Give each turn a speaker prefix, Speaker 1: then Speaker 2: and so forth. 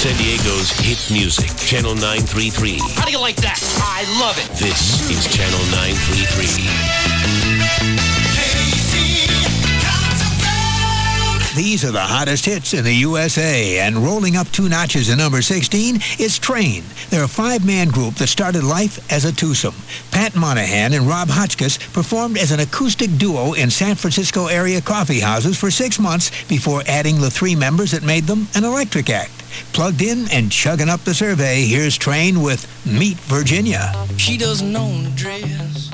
Speaker 1: San Diego's hit music, Channel 933.
Speaker 2: How do you like that? I love it.
Speaker 1: This is Channel 933.
Speaker 3: These are the hottest hits in the USA, and rolling up two notches to number 16 is Train. They're a five-man group that started life as a twosome. Pat Monahan and Rob Hotchkiss performed as an acoustic duo in San Francisco area coffee houses for six months before adding the three members that made them an electric act. Plugged in and chugging up the survey, here's Train with Meet Virginia.
Speaker 4: She doesn't own a dress